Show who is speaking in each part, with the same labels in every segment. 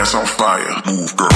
Speaker 1: ass on fire. Move, girl.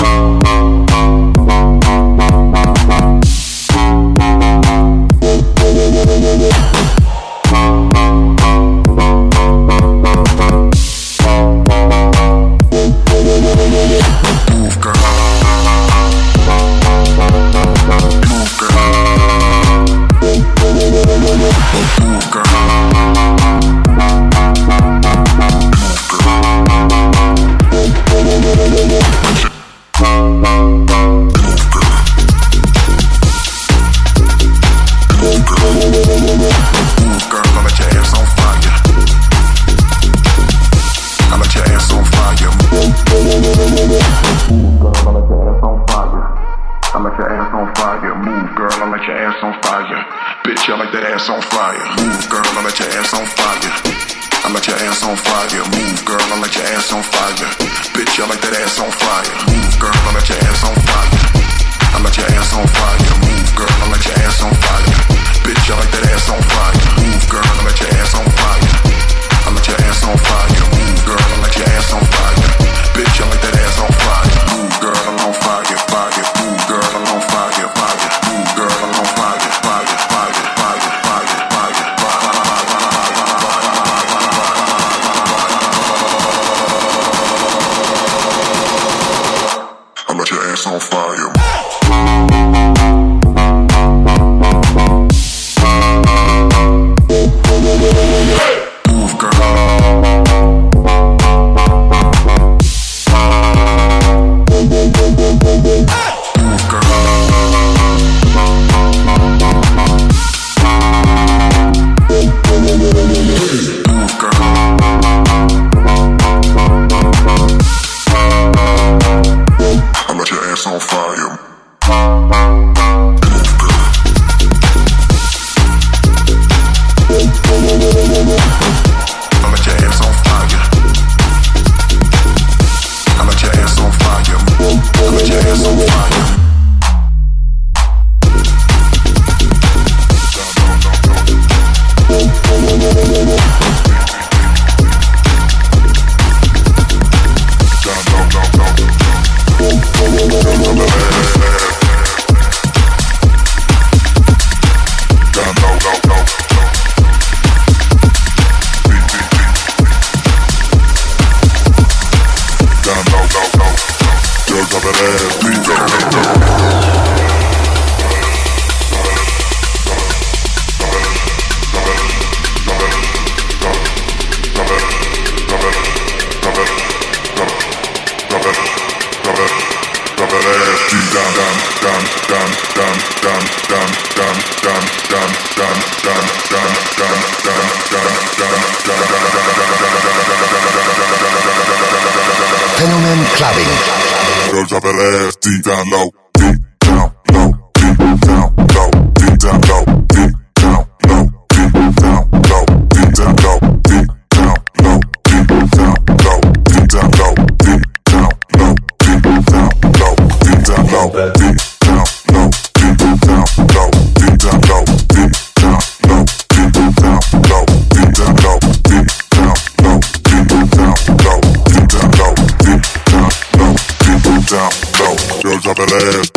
Speaker 1: on
Speaker 2: the land.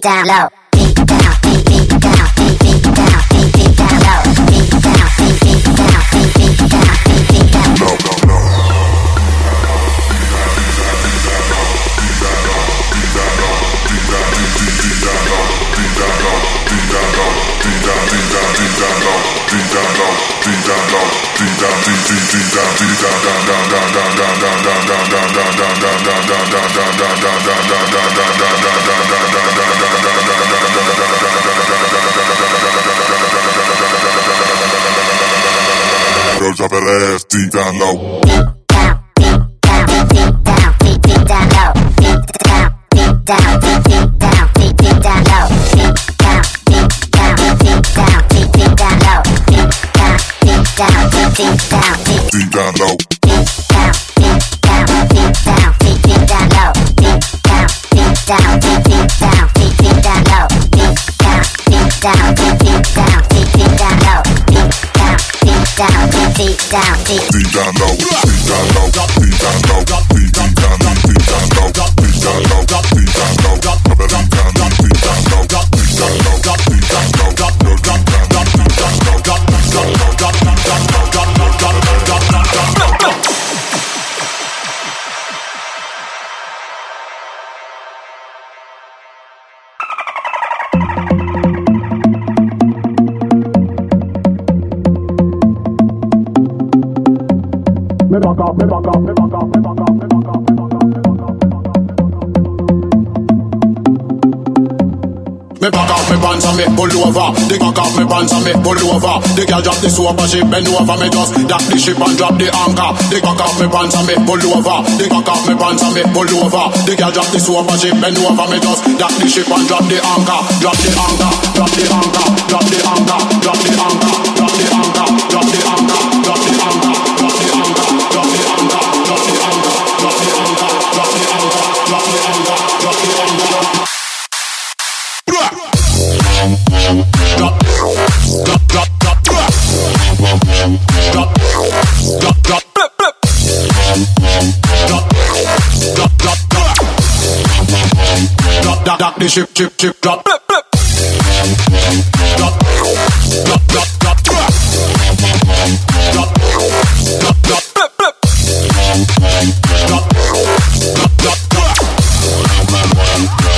Speaker 2: Down low. Drop that ass
Speaker 3: deep down low. Down, deep down, deep down, deep, deep down low. Deep down, deep down, deep, deep down, deep, deep down
Speaker 2: low. Deep down,
Speaker 3: deep down, deep down, deep, deep down low. Deep down, deep down, deep, deep down, deep. Deep down low. Deep, down, deep. Down low. Deep down
Speaker 2: low.
Speaker 3: Deep down low. Deep down low.
Speaker 4: Pants and me pull over. The cock off me pants and me pull over. The girl drop the soap and she bend over. Me just dock the ship and drop the anchor. The cock off me pants and me pull over. The cock off me pants and me pull over. The girl drop the soap and she bend over. Me just dock the ship and drop. Drop the anchor. Drop the anchor. Drop the anchor. Drop the anchor. Drop the anchor. The ship, ship, ship, drop, blip, blip. Drop, drop, drop, drop, drop. Drop, drop, drop, blip, blip. Drop, drop, drop, drop.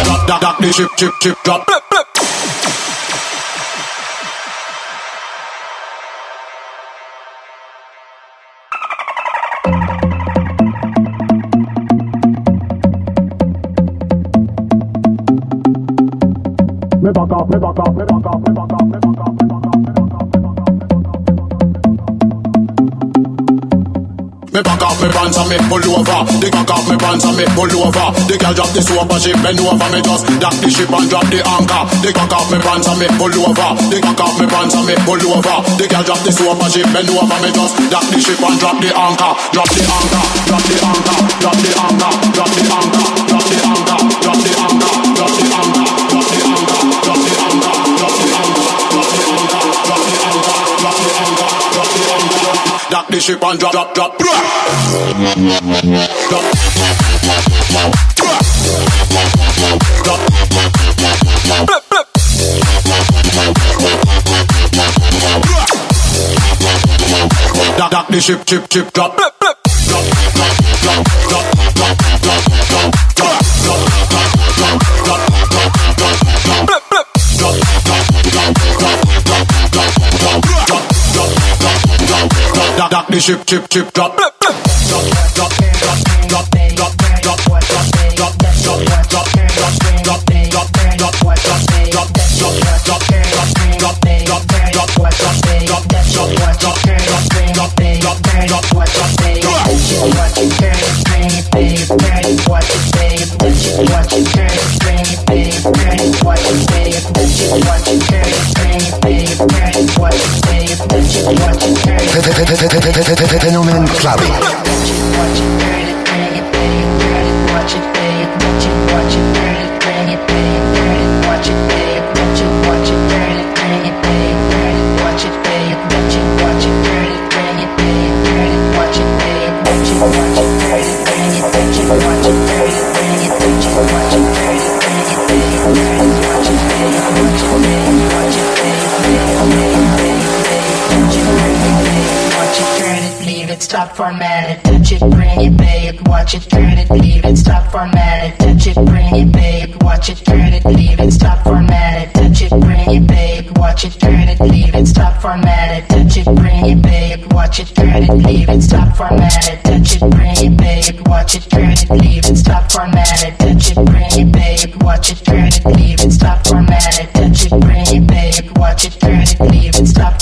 Speaker 4: Drop, drop, drop, the ship, ship, ship, drop, blip, blip.
Speaker 5: Me back off me
Speaker 4: pants and me pull over. The cock off me pants and me pull over. The girl drop the soap and she bend over. Me just dock the ship and drop the anchor. The cock off me pants and me pull over. The cock off me pants and me pull over. The girl drop the soap and she bend over. Me just dock the ship and drop the anchor. Drop the anchor. Drop the anchor. Drop the anchor. Drop the anchor. Dock the ship and drop, drop, drop. Drop. Drop. Drop. Dock, dock the ship, ship, ship, drop. Blip, blip. Drop, drop, drop, drop, the ship, chip, chip, drop, drop, drop, drop.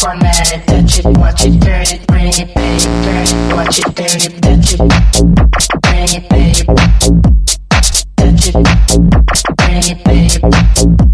Speaker 6: format it, touch it, watch it, turn it, bring it, bang it, turn it, watch it, turn it, touch it, bring it, bang it, touch it, bring it, bang it.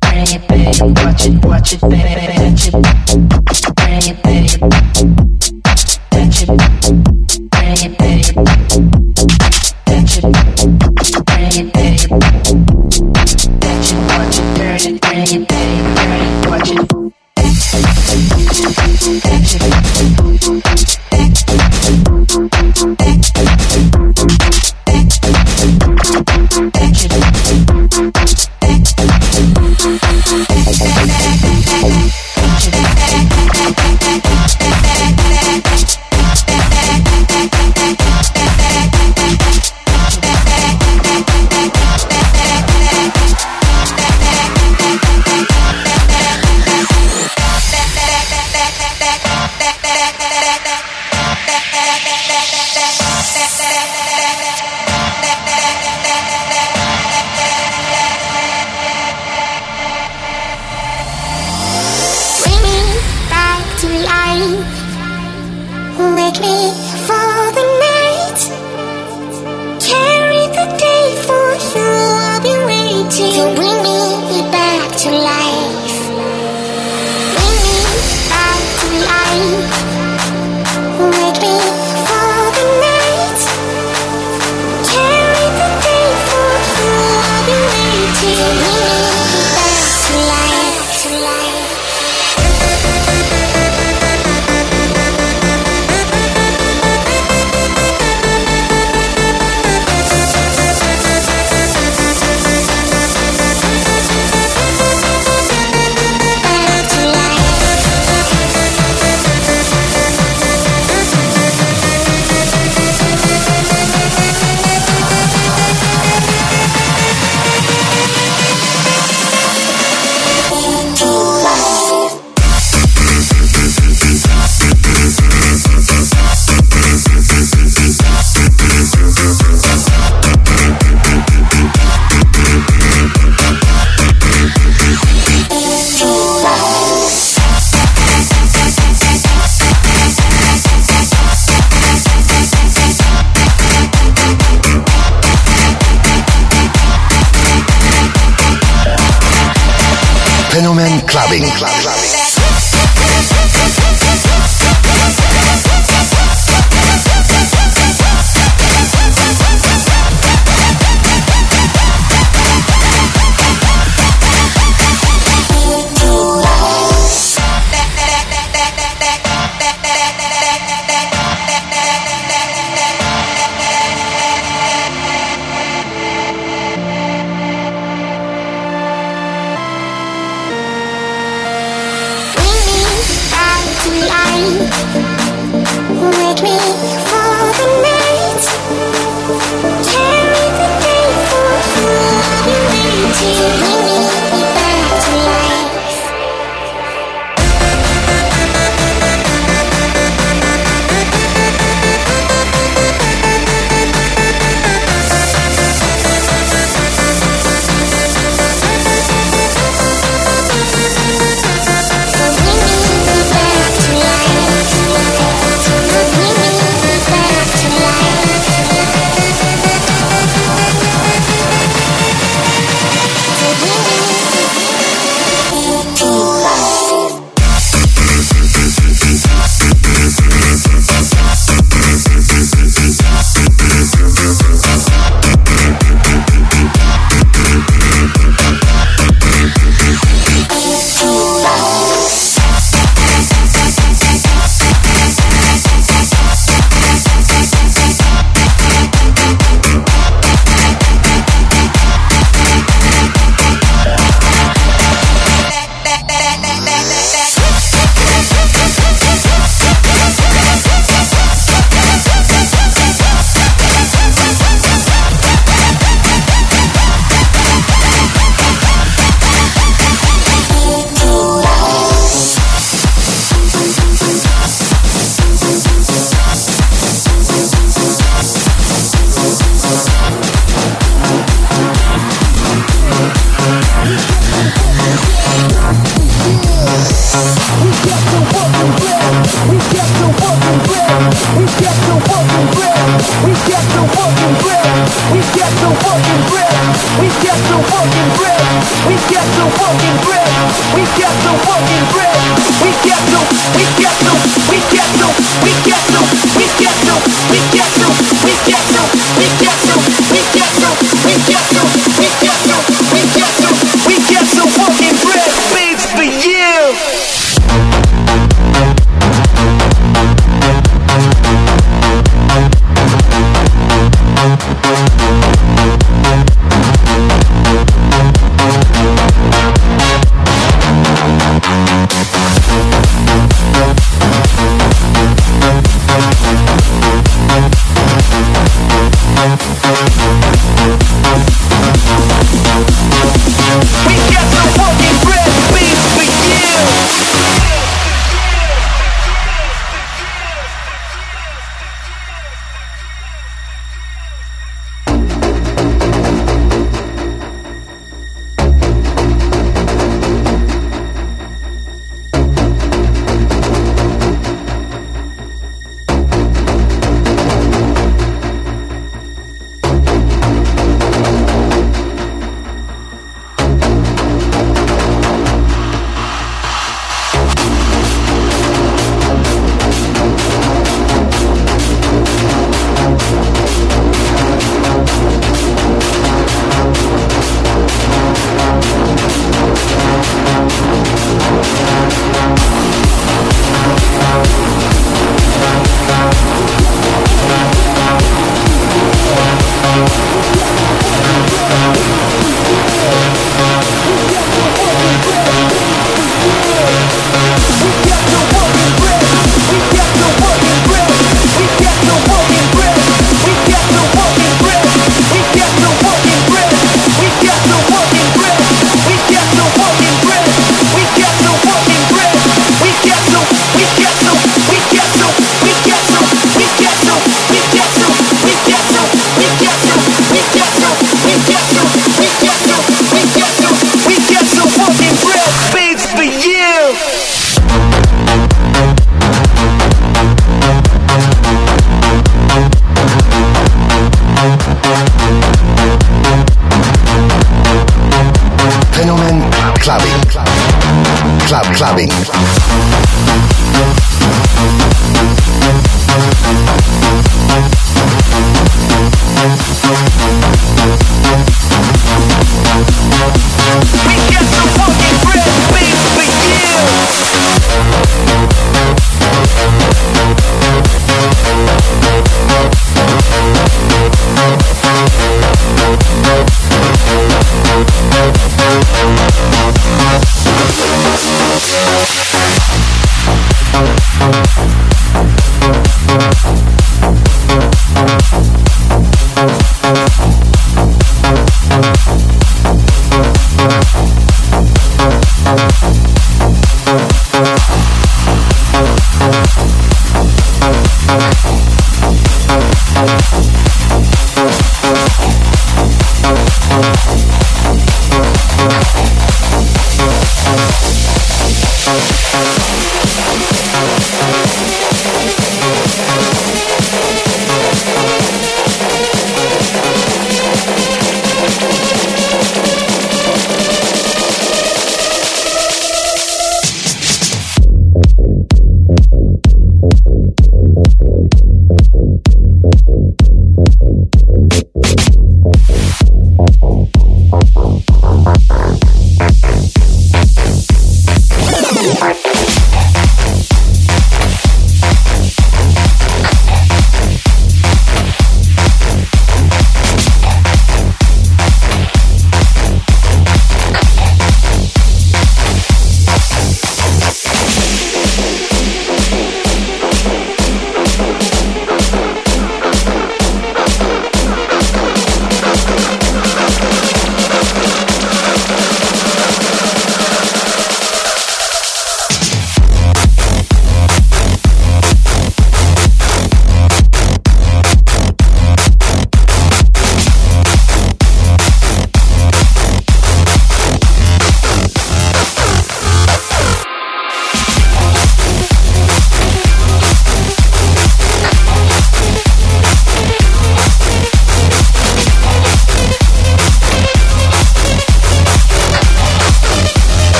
Speaker 6: Bring it back, watch it, watch it,
Speaker 7: baby.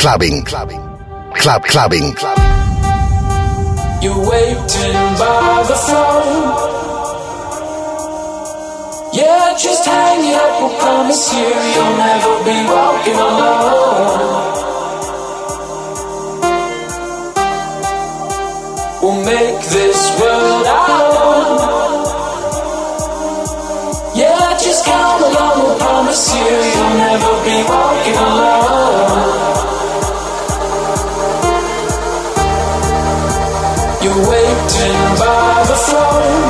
Speaker 7: Clubbing.
Speaker 8: Clubbing. Club clubbing.
Speaker 9: You're waiting by the phone. Yeah, just hang up. I promise you, you'll never be walking alone. We'll make this world our own. Yeah, just come along. I promise you, you'll never be walking alone. By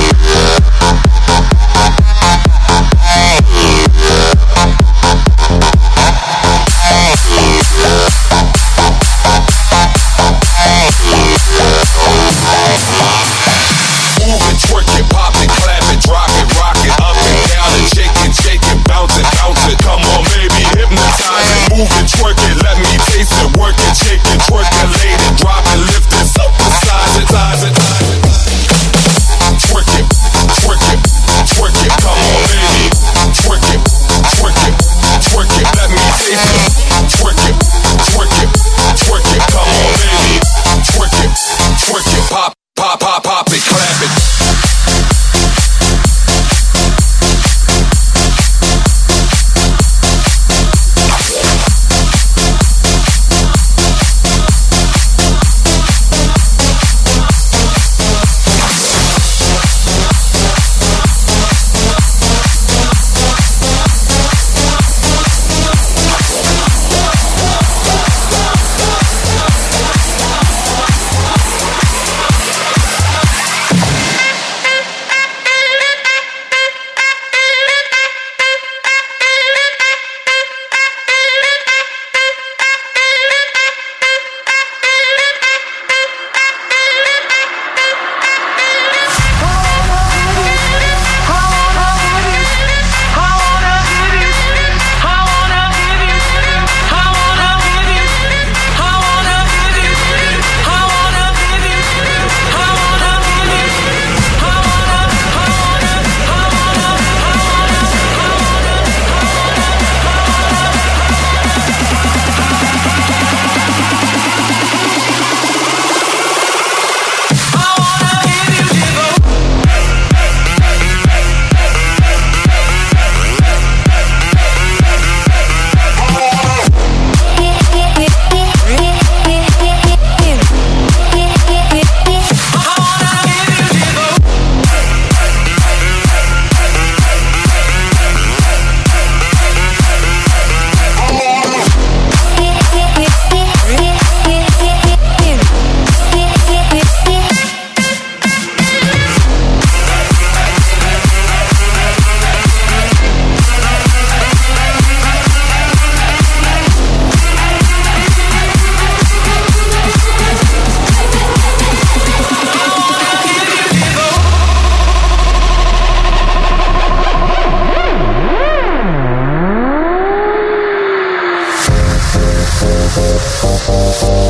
Speaker 10: Fenomen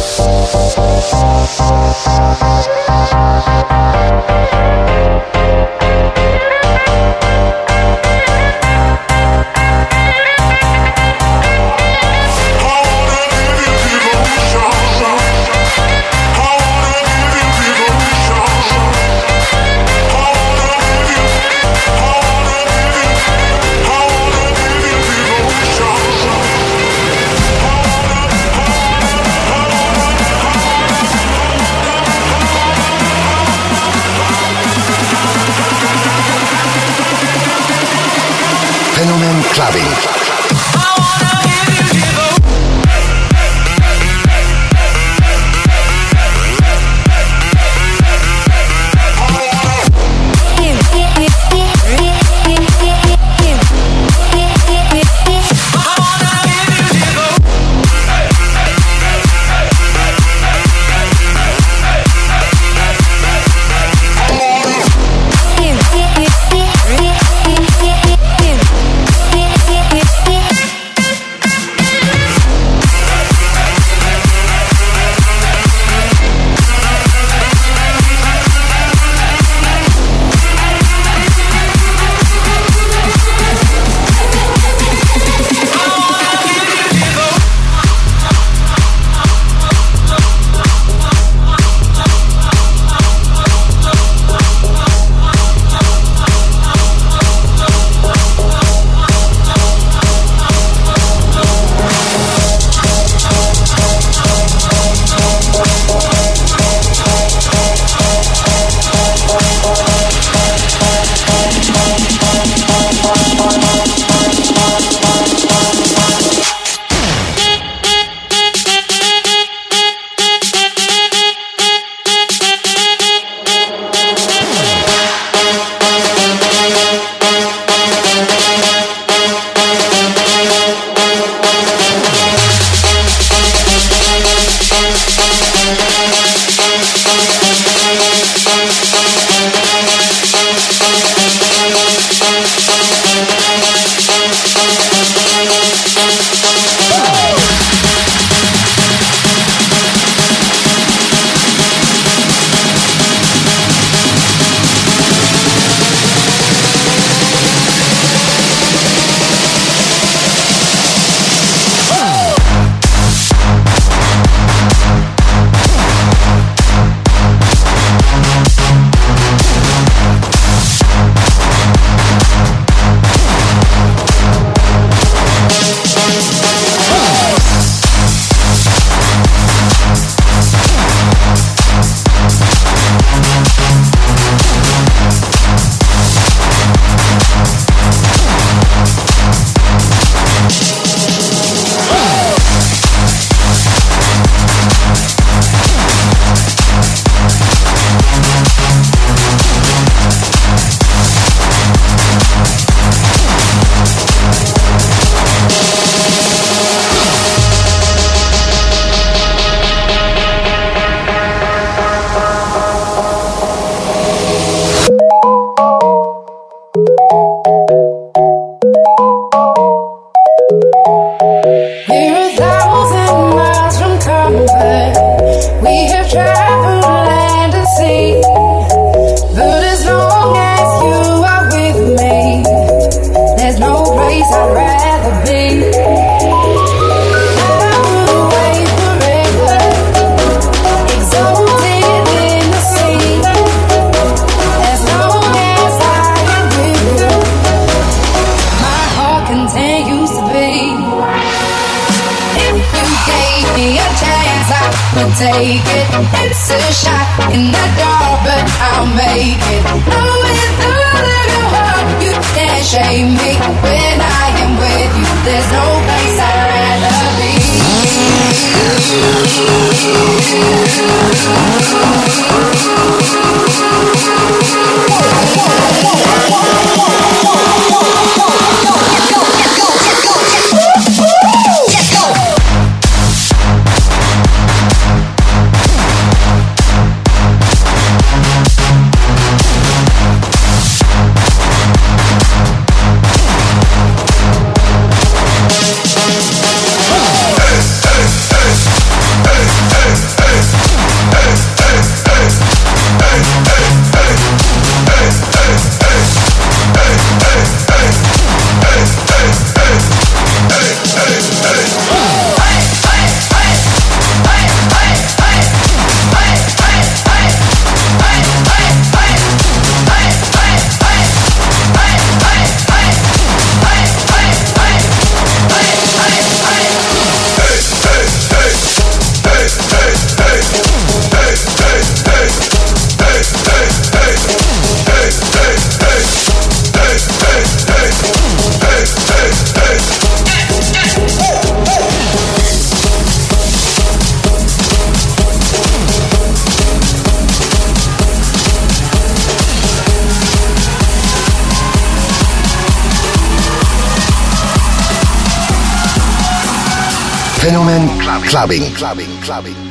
Speaker 8: Fenomen Clubbing. Clubbing. Clubbing.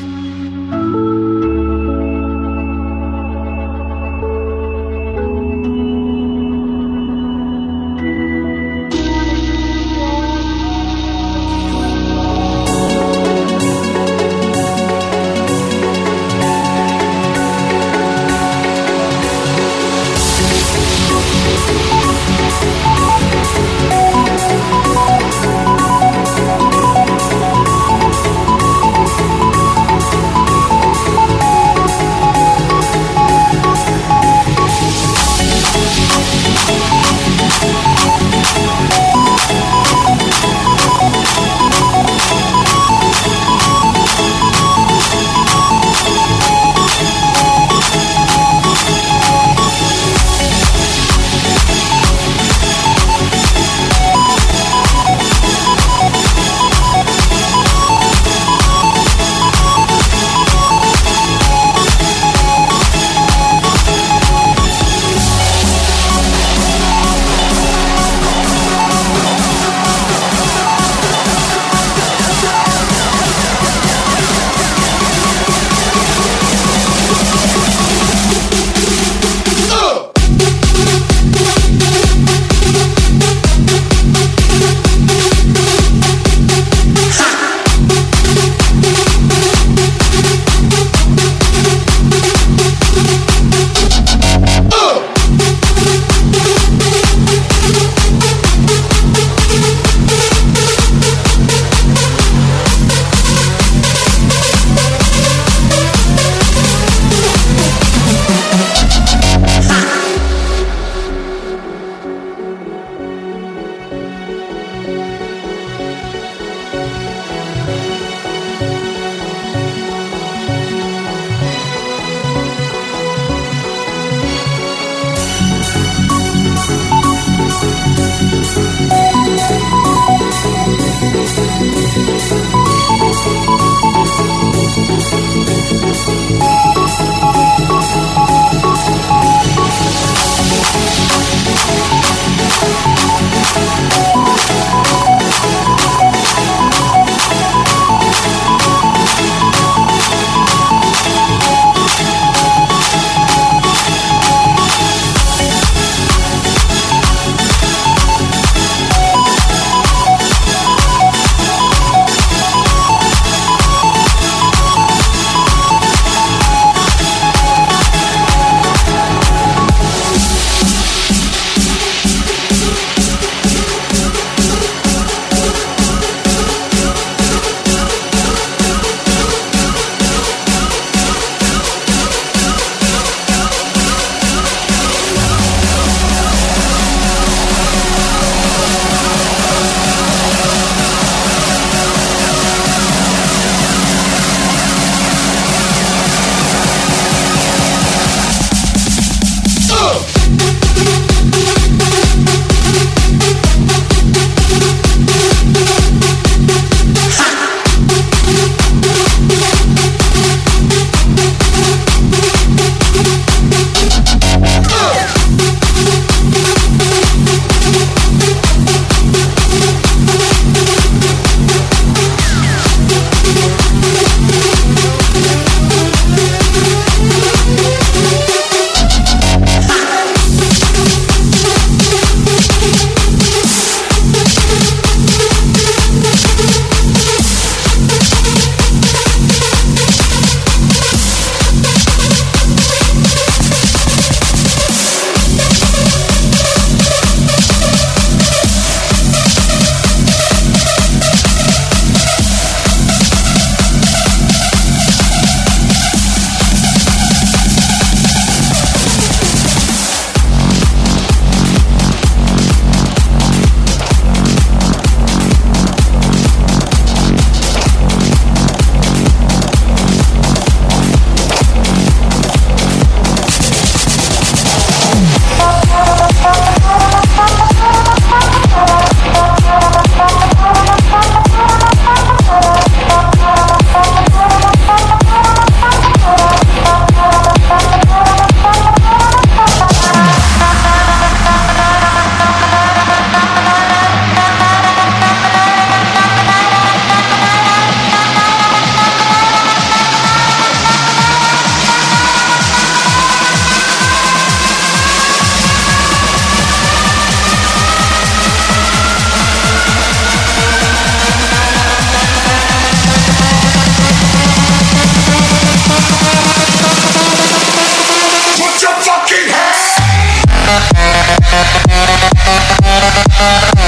Speaker 8: Bye.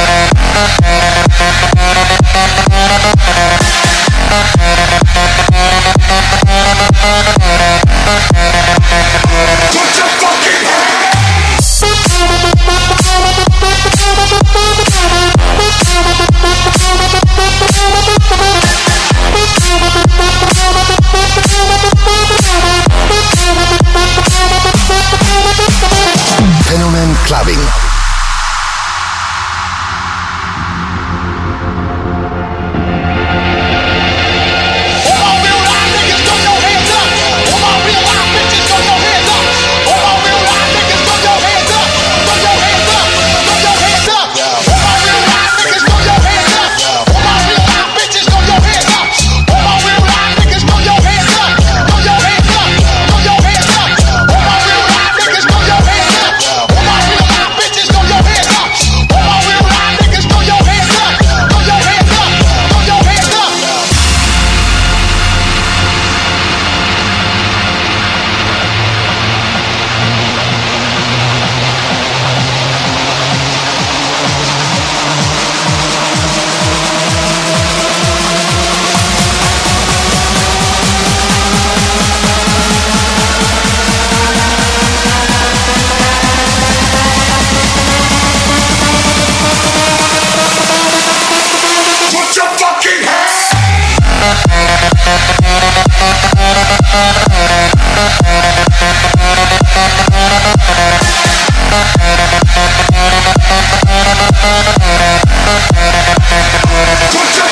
Speaker 11: Put your